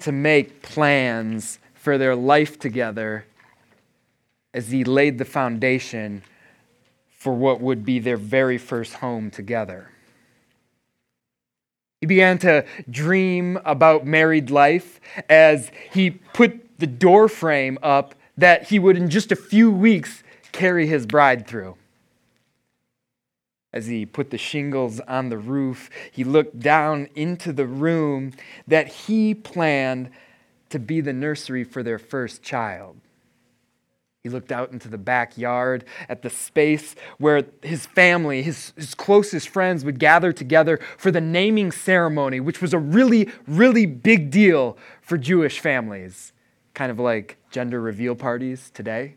to make plans for their life together as he laid the foundation for what would be their very first home together. He began to dream about married life as he put the door frame up that he would, in just a few weeks, carry his bride through. As he put the shingles on the roof, he looked down into the room that he planned to be the nursery for their first child. He looked out into the backyard at the space where his family, his, his closest friends, would gather together for the naming ceremony, which was a really, really big deal for Jewish families, kind of like gender reveal parties today.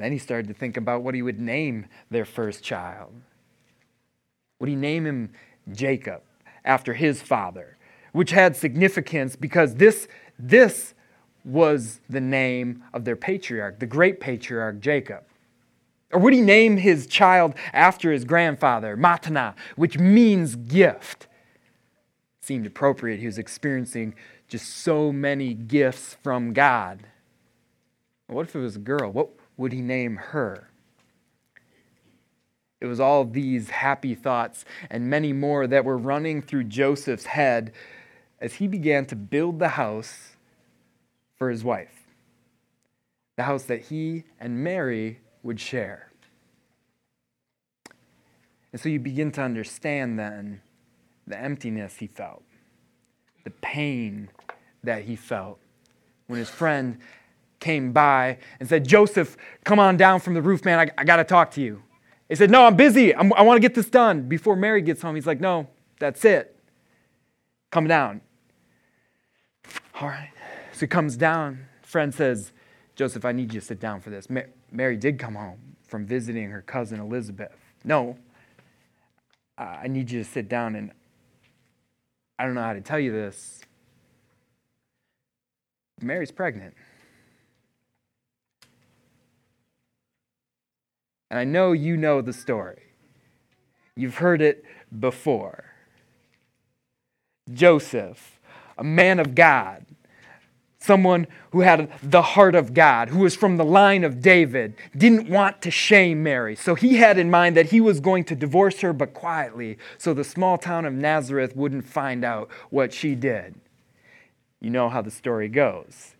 Then he started to think about what he would name their first child. Would he name him Jacob after his father, which had significance because this, this was the name of their patriarch, the great patriarch Jacob? Or would he name his child after his grandfather, Matana, which means gift? Seemed appropriate. He was experiencing just so many gifts from God. What if it was a girl? What would he name her? It was all these happy thoughts and many more that were running through Joseph's head as he began to build the house for his wife, the house that he and Mary would share. And so you begin to understand then the emptiness he felt, the pain that he felt when his friend came by and said, Joseph, come on down from the roof, man. I, I got to talk to you. He said, No, I'm busy. I'm, i want to get this done. Before Mary gets home, he's like, No, that's it. Come down. All right. So he comes down. Friend says, Joseph, I need you to sit down for this. Mary did come home from visiting her cousin Elizabeth. No, I need you to sit down and I don't know how to tell you this. Mary's pregnant. And I know you know the story. You've heard it before. Joseph, a man of God, someone who had the heart of God, who was from the line of David, didn't want to shame Mary. So he had in mind that he was going to divorce her, but quietly, so the small town of Nazareth wouldn't find out what she did. You know how the story goes.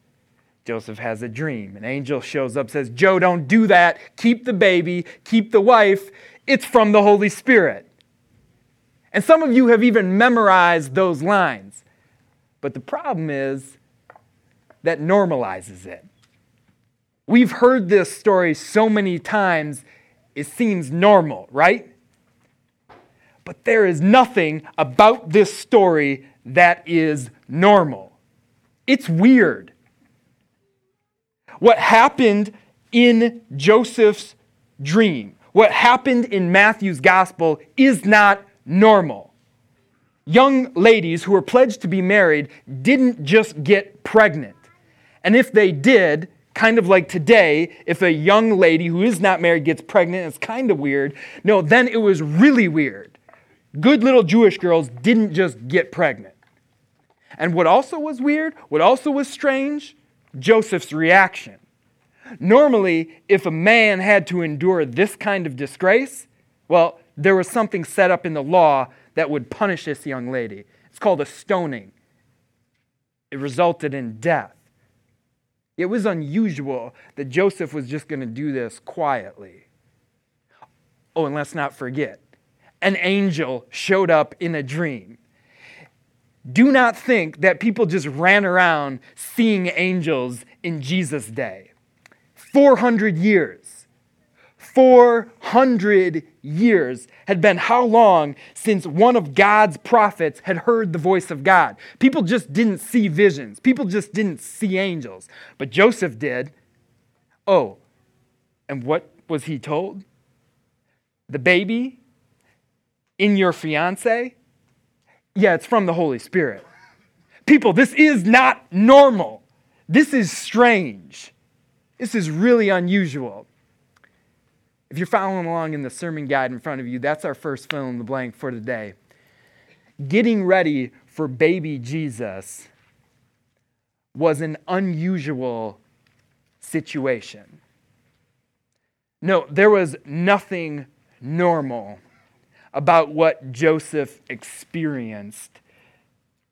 Joseph has a dream. An angel shows up, says, Joe, don't do that. Keep the baby, keep the wife. It's from the Holy Spirit. And some of you have even memorized those lines. But the problem is, that normalizes it. We've heard this story so many times, it seems normal, right? But there is nothing about this story that is normal. It's weird. What happened in Joseph's dream, what happened in Matthew's gospel, is not normal. Young ladies who were pledged to be married didn't just get pregnant. And if they did, kind of like today, if a young lady who is not married gets pregnant, it's kind of weird. No, then it was really weird. Good little Jewish girls didn't just get pregnant. And what also was weird, what also was strange, Joseph's reaction. Normally, if a man had to endure this kind of disgrace, well, there was something set up in the law that would punish this young lady. It's called a stoning. It resulted in death. It was unusual that Joseph was just going to do this quietly. Oh, and let's not forget, an angel showed up in a dream. Do not think that people just ran around seeing angels in Jesus' day. 400 years 400 years had been how long since one of God's prophets had heard the voice of God? People just didn't see visions, people just didn't see angels. But Joseph did. Oh, and what was he told? The baby in your fiance? Yeah, it's from the Holy Spirit. People, this is not normal. This is strange. This is really unusual. If you're following along in the sermon guide in front of you, that's our first fill in the blank for today. Getting ready for baby Jesus was an unusual situation. No, there was nothing normal about what Joseph experienced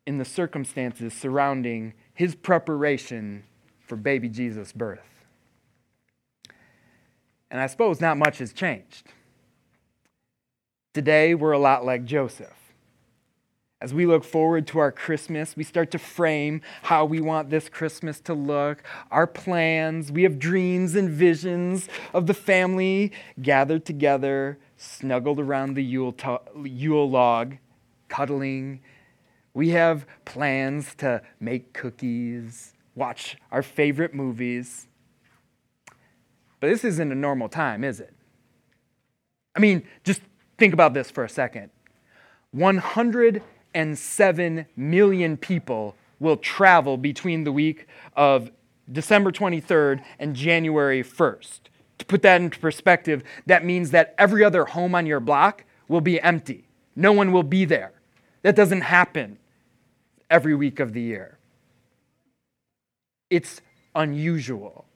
in the circumstances surrounding his preparation for baby Jesus' birth. And I suppose not much has changed. Today, we're a lot like Joseph. As we look forward to our Christmas, we start to frame how we want this Christmas to look, our plans. We have dreams and visions of the family gathered together, snuggled around the Yule, to- Yule log, cuddling. We have plans to make cookies, watch our favorite movies. But this isn't a normal time, is it? I mean, just think about this for a second. 100 and 7 million people will travel between the week of December 23rd and January 1st. To put that into perspective, that means that every other home on your block will be empty. No one will be there. That doesn't happen every week of the year. It's unusual.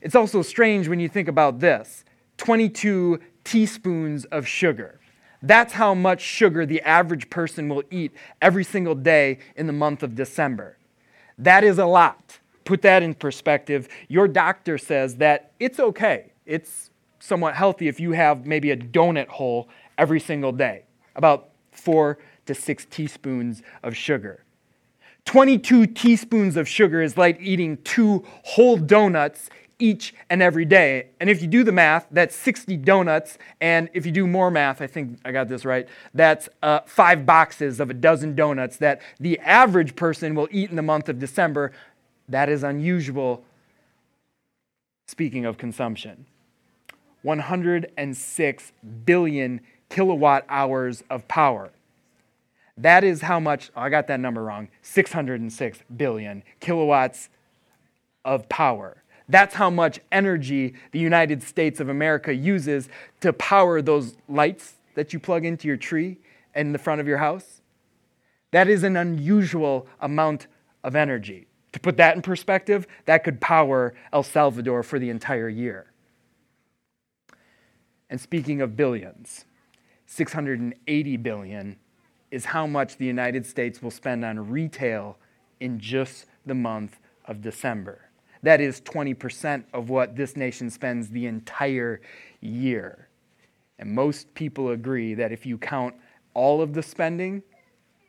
It's also strange when you think about this 22 teaspoons of sugar. That's how much sugar the average person will eat every single day in the month of December. That is a lot. Put that in perspective. Your doctor says that it's okay. It's somewhat healthy if you have maybe a donut hole every single day, about four to six teaspoons of sugar. 22 teaspoons of sugar is like eating two whole donuts each and every day. And if you do the math, that's 60 donuts. And if you do more math, I think I got this right, that's uh, five boxes of a dozen donuts that the average person will eat in the month of December. That is unusual, speaking of consumption. 106 billion kilowatt hours of power. That is how much, oh, I got that number wrong, 606 billion kilowatts of power. That's how much energy the United States of America uses to power those lights that you plug into your tree in the front of your house. That is an unusual amount of energy. To put that in perspective, that could power El Salvador for the entire year. And speaking of billions, 680 billion is how much the United States will spend on retail in just the month of December. That is 20% of what this nation spends the entire year. And most people agree that if you count all of the spending,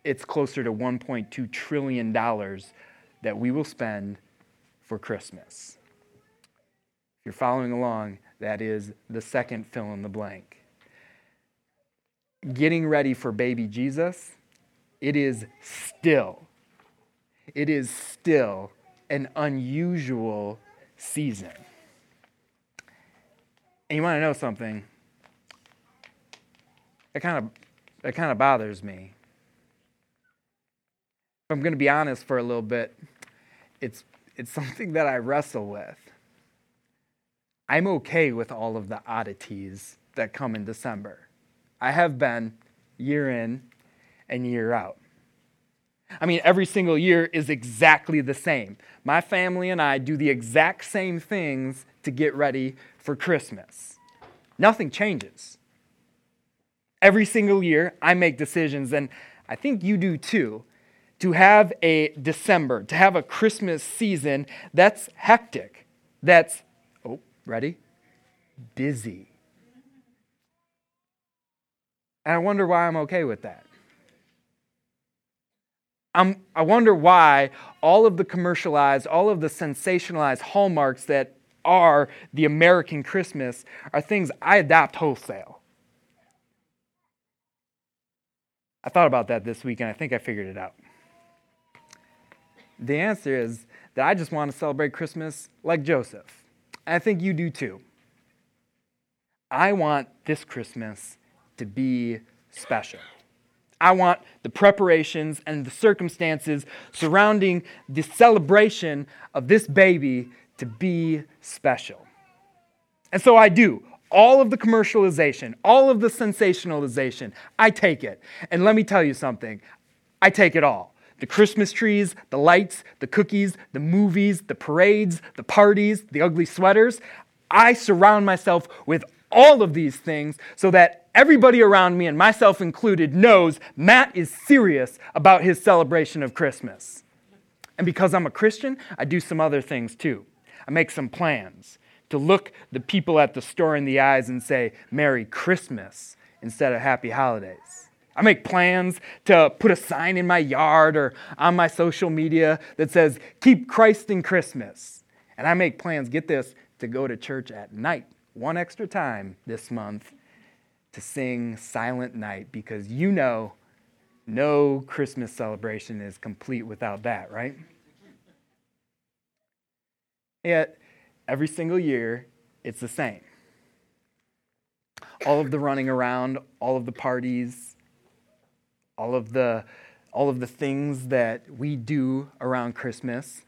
it's closer to $1.2 trillion that we will spend for Christmas. If you're following along, that is the second fill in the blank. Getting ready for baby Jesus, it is still, it is still an unusual season. And you want to know something? It kind of it kind of bothers me. If I'm going to be honest for a little bit, it's it's something that I wrestle with. I'm okay with all of the oddities that come in December. I have been year in and year out. I mean, every single year is exactly the same. My family and I do the exact same things to get ready for Christmas. Nothing changes. Every single year, I make decisions, and I think you do too, to have a December, to have a Christmas season that's hectic, that's, oh, ready? Busy. And I wonder why I'm okay with that. I'm, i wonder why all of the commercialized, all of the sensationalized hallmarks that are the American Christmas are things I adopt wholesale. I thought about that this week and I think I figured it out. The answer is that I just want to celebrate Christmas like Joseph. I think you do too. I want this Christmas to be special. I want the preparations and the circumstances surrounding the celebration of this baby to be special. And so I do. All of the commercialization, all of the sensationalization, I take it. And let me tell you something I take it all the Christmas trees, the lights, the cookies, the movies, the parades, the parties, the ugly sweaters. I surround myself with all of these things so that everybody around me, and myself included, knows Matt is serious about his celebration of Christmas. And because I'm a Christian, I do some other things too. I make some plans to look the people at the store in the eyes and say, Merry Christmas instead of Happy Holidays. I make plans to put a sign in my yard or on my social media that says, Keep Christ in Christmas. And I make plans, get this, to go to church at night, one extra time this month, to sing Silent Night because you know no Christmas celebration is complete without that, right? Yet, every single year, it's the same. All of the running around, all of the parties, all of the, all of the things that we do around Christmas,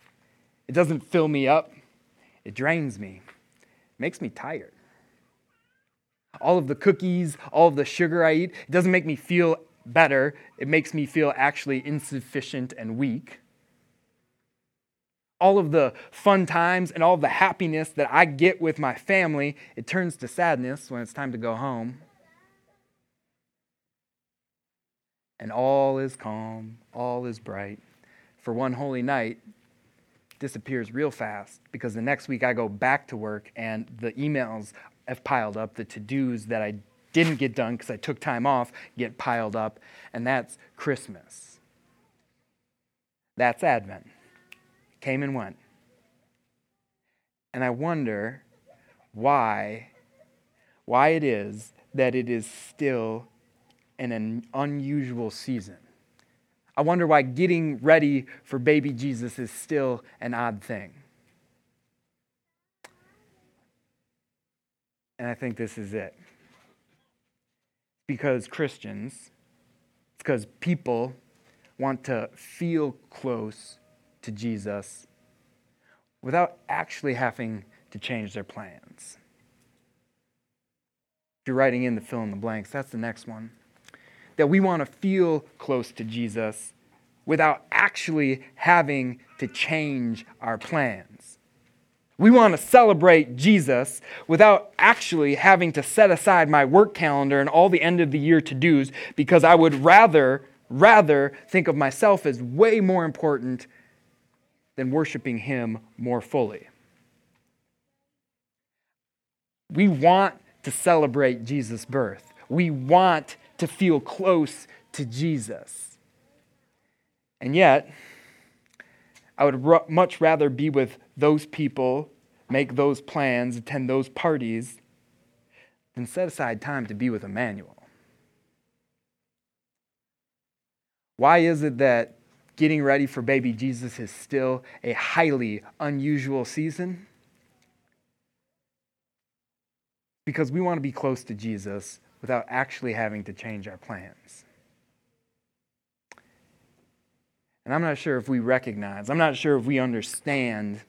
it doesn't fill me up, it drains me, it makes me tired. All of the cookies, all of the sugar I eat, it doesn't make me feel better, it makes me feel actually insufficient and weak all of the fun times and all the happiness that I get with my family, it turns to sadness when it's time to go home. And all is calm, all is bright. For one holy night, disappears real fast because the next week I go back to work and the emails have piled up, the to dos that I didn't get done because I took time off get piled up, and that's Christmas. That's Advent came and went. And I wonder why, why it is that it is still an unusual season. I wonder why getting ready for baby Jesus is still an odd thing. And I think this is it. Because Christians, it's because people want to feel close to Jesus without actually having to change their plans. If you're writing in the fill in the blanks, that's the next one. That we want to feel close to Jesus without actually having to change our plans. We want to celebrate Jesus without actually having to set aside my work calendar and all the end of the year to dos because I would rather, rather think of myself as way more important than worshiping Him more fully. We want to celebrate Jesus' birth. We want to feel close to Jesus. And yet, I would r- much rather be with those people, make those plans, attend those parties, than set aside time to be with Emmanuel. Why is it that getting ready for baby Jesus is still a highly unusual season? Because we want to be close to Jesus without actually having to change our plans. And I'm not sure if we recognize, I'm not sure if we understand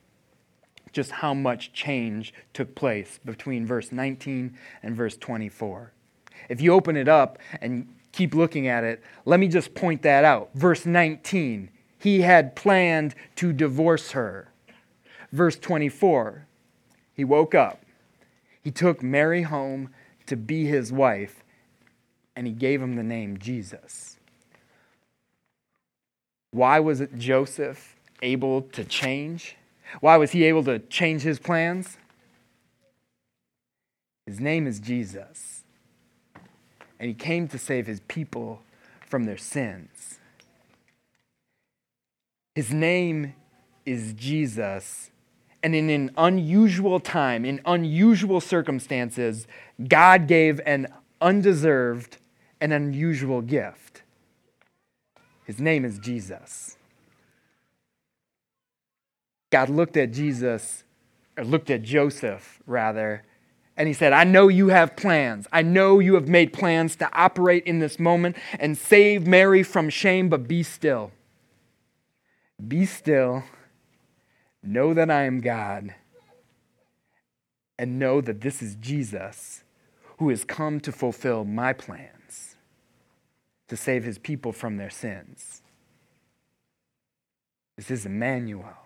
just how much change took place between verse 19 and verse 24. If you open it up and keep looking at it, let me just point that out. Verse 19, he had planned to divorce her. Verse 24, he woke up. He took Mary home to be his wife, and he gave him the name Jesus. Why was it Joseph able to change? Why was he able to change his plans? His name is Jesus and he came to save his people from their sins. His name is Jesus. And in an unusual time, in unusual circumstances, God gave an undeserved and unusual gift. His name is Jesus. God looked at Jesus, or looked at Joseph, rather, and he said, I know you have plans. I know you have made plans to operate in this moment and save Mary from shame, but be still. Be still. Know that I am God. And know that this is Jesus who has come to fulfill my plans to save his people from their sins. This is Emmanuel.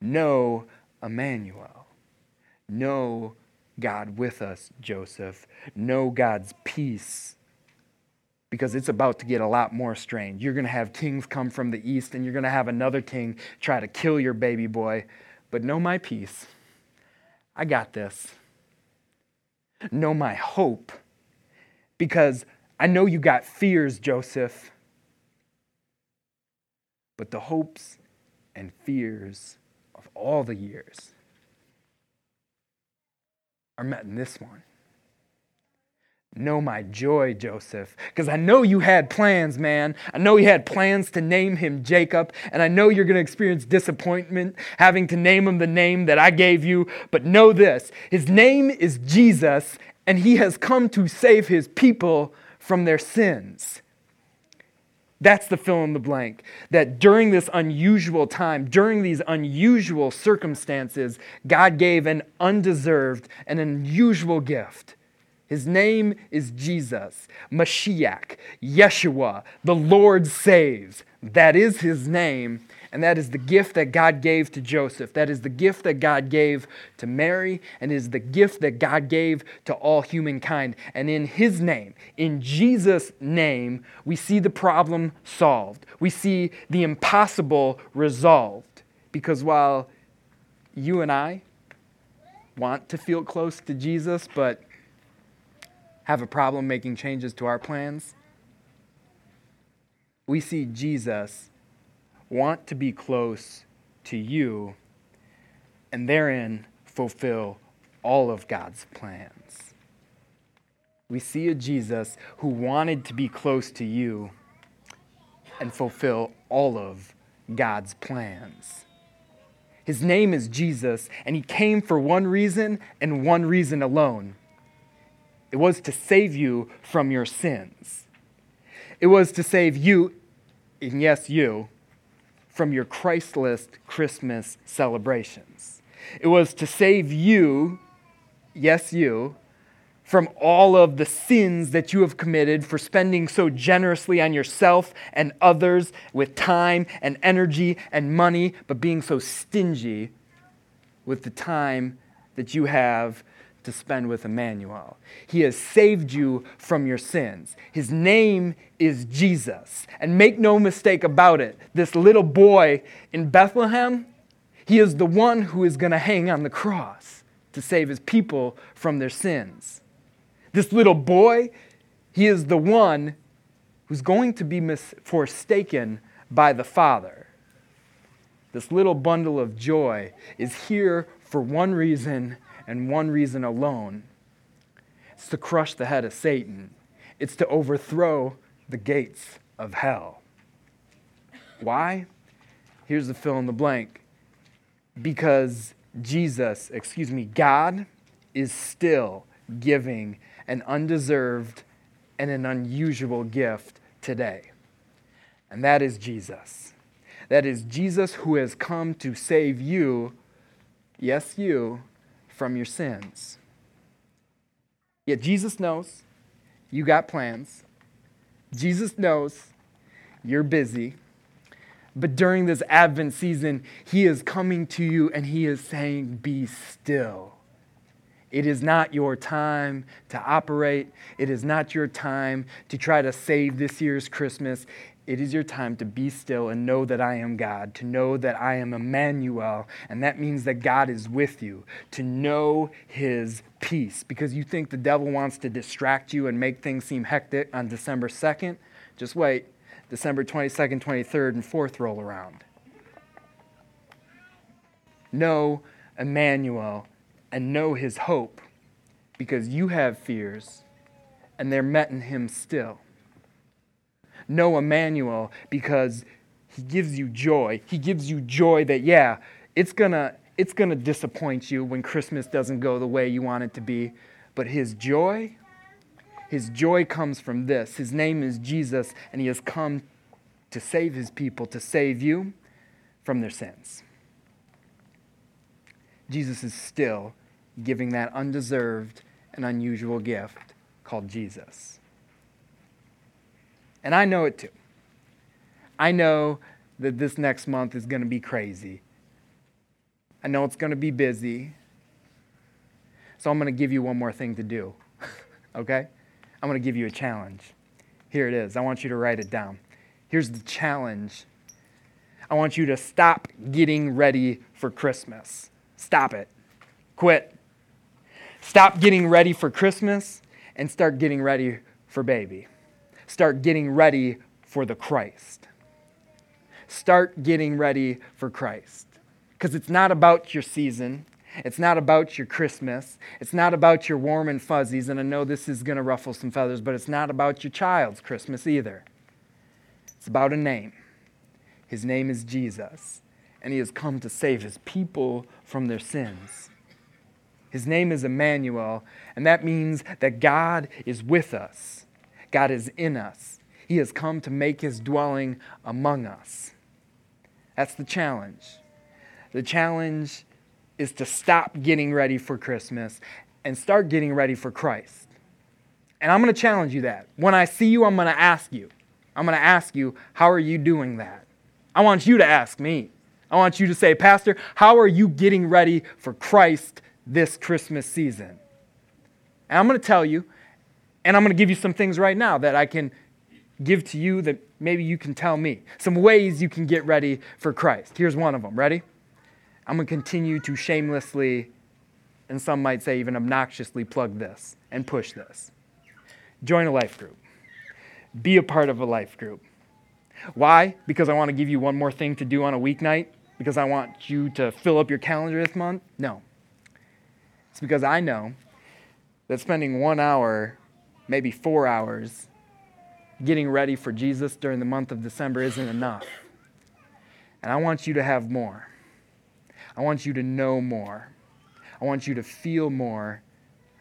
Know Emmanuel. Know God with us, Joseph. Know God's peace because it's about to get a lot more strange. You're going to have kings come from the east, and you're going to have another king try to kill your baby boy. But know my peace. I got this. Know my hope because I know you got fears, Joseph. But the hopes and fears of all the years are met in this one. Know my joy, Joseph, because I know you had plans, man. I know you had plans to name him Jacob, and I know you're going to experience disappointment having to name him the name that I gave you. But know this his name is Jesus, and he has come to save his people from their sins. That's the fill in the blank. That during this unusual time, during these unusual circumstances, God gave an undeserved and unusual gift. His name is Jesus, Mashiach, Yeshua, the Lord saves. That is his name, and that is the gift that God gave to Joseph. That is the gift that God gave to Mary, and is the gift that God gave to all humankind. And in His name, in Jesus' name, we see the problem solved. We see the impossible resolved. Because while you and I want to feel close to Jesus, but have a problem making changes to our plans, we see Jesus want to be close to you and therein fulfill all of God's plans. We see a Jesus who wanted to be close to you and fulfill all of God's plans. His name is Jesus, and he came for one reason and one reason alone. It was to save you from your sins. It was to save you, and yes, you, from your Christless Christmas celebrations. It was to save you, yes, you, from all of the sins that you have committed for spending so generously on yourself and others with time and energy and money, but being so stingy with the time that you have to spend with Emmanuel. He has saved you from your sins. His name is Jesus. And make no mistake about it, this little boy in Bethlehem, he is the one who is going to hang on the cross to save his people from their sins. This little boy, he is the one who's going to be forsaken by the Father. This little bundle of joy is here for one reason and one reason alone it's to crush the head of Satan, it's to overthrow the gates of hell. Why? Here's the fill in the blank. Because Jesus, excuse me, God is still giving an undeserved and an unusual gift today. And that is Jesus. That is Jesus who has come to save you, yes, you, from your sins. Yet Jesus knows you got plans. Jesus knows you're busy. But during this Advent season, He is coming to you and He is saying, Be still. It is not your time to operate. It is not your time to try to save this year's Christmas. It is your time to be still and know that I am God, to know that I am Emmanuel, and that means that God is with you, to know His peace. Because you think the devil wants to distract you and make things seem hectic on December 2nd, just wait. December 22nd, 23rd, and 4th roll around. Know Emmanuel and know His hope, because you have fears, and they're met in Him still know Emmanuel because he gives you joy. He gives you joy that, yeah, it's gonna, it's gonna disappoint you when Christmas doesn't go the way you want it to be. But his joy, his joy comes from this. His name is Jesus, and he has come to save his people, to save you from their sins. Jesus is still giving that undeserved and unusual gift called Jesus. And I know it too. I know that this next month is going to be crazy. I know it's going to be busy. So I'm going to give you one more thing to do. okay? I'm going to give you a challenge. Here it is. I want you to write it down. Here's the challenge I want you to stop getting ready for Christmas. Stop it. Quit. Stop getting ready for Christmas and start getting ready for baby. Start getting ready for the Christ. Start getting ready for Christ. Because it's not about your season. It's not about your Christmas. It's not about your warm and fuzzies. And I know this is going to ruffle some feathers, but it's not about your child's Christmas either. It's about a name. His name is Jesus, and he has come to save his people from their sins. His name is Emmanuel, and that means that God is with us. God is in us. He has come to make his dwelling among us. That's the challenge. The challenge is to stop getting ready for Christmas and start getting ready for Christ. And I'm going to challenge you that. When I see you, I'm going to ask you. I'm going to ask you, how are you doing that? I want you to ask me. I want you to say, Pastor, how are you getting ready for Christ this Christmas season? And I'm going to tell you, and I'm going to give you some things right now that I can give to you that maybe you can tell me. Some ways you can get ready for Christ. Here's one of them. Ready? I'm going to continue to shamelessly, and some might say even obnoxiously, plug this and push this. Join a life group, be a part of a life group. Why? Because I want to give you one more thing to do on a weeknight? Because I want you to fill up your calendar this month? No. It's because I know that spending one hour, maybe four hours, getting ready for Jesus during the month of December isn't enough. And I want you to have more. I want you to know more. I want you to feel more.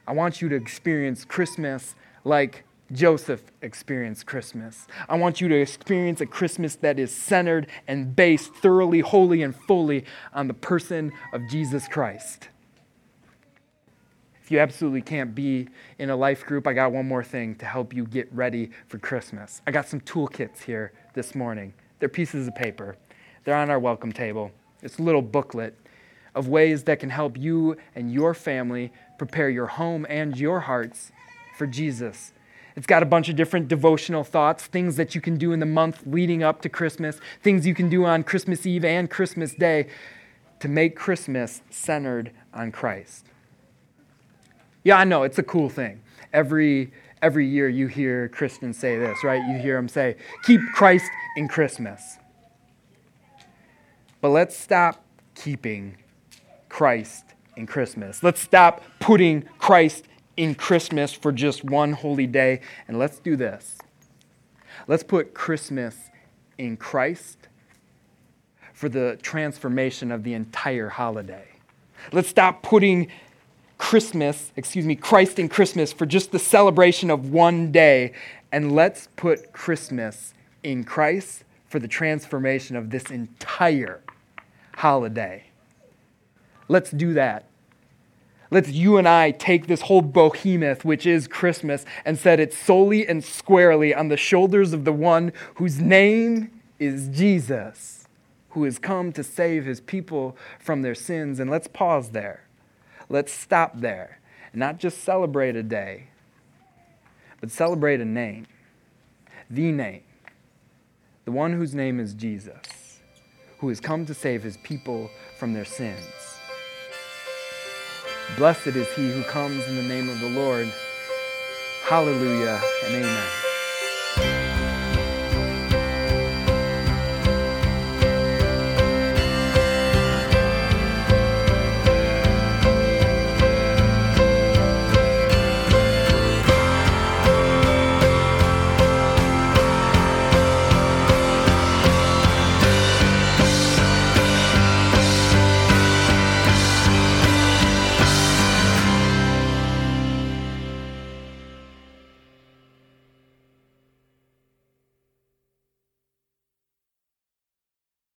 I want you to experience Christmas like Joseph experienced Christmas. I want you to experience a Christmas that is centered and based thoroughly, wholly, and fully on the person of Jesus Christ. You absolutely can't be in a life group, I got one more thing to help you get ready for Christmas. I got some toolkits here this morning. They're pieces of paper, they're on our welcome table. It's a little booklet of ways that can help you and your family prepare your home and your hearts for Jesus it's got a bunch of different devotional thoughts, things that you can do in the month leading up to Christmas, things you can do on Christmas Eve and Christmas Day to make Christmas centered on Christ. Yeah, I know, it's a cool thing. Every, every year you hear Christians say this, right? You hear them say, keep Christ in Christmas. But let's stop keeping Christ in Christmas. Let's stop putting Christ in Christmas for just one holy day. And let's do this. Let's put Christmas in Christ for the transformation of the entire holiday. Let's stop putting Christmas, excuse me, Christ in Christmas for just the celebration of one day. And let's put Christmas in Christ for the transformation of this entire holiday. Let's do that Let's you and I take this whole behemoth, which is Christmas, and set it solely and squarely on the shoulders of the one whose name is Jesus, who has come to save his people from their sins. And let's pause there. Let's stop there. And not just celebrate a day, but celebrate a name. The name. The one whose name is Jesus, who has come to save his people from their sins. Blessed is he who comes in the name of the Lord. Hallelujah and amen.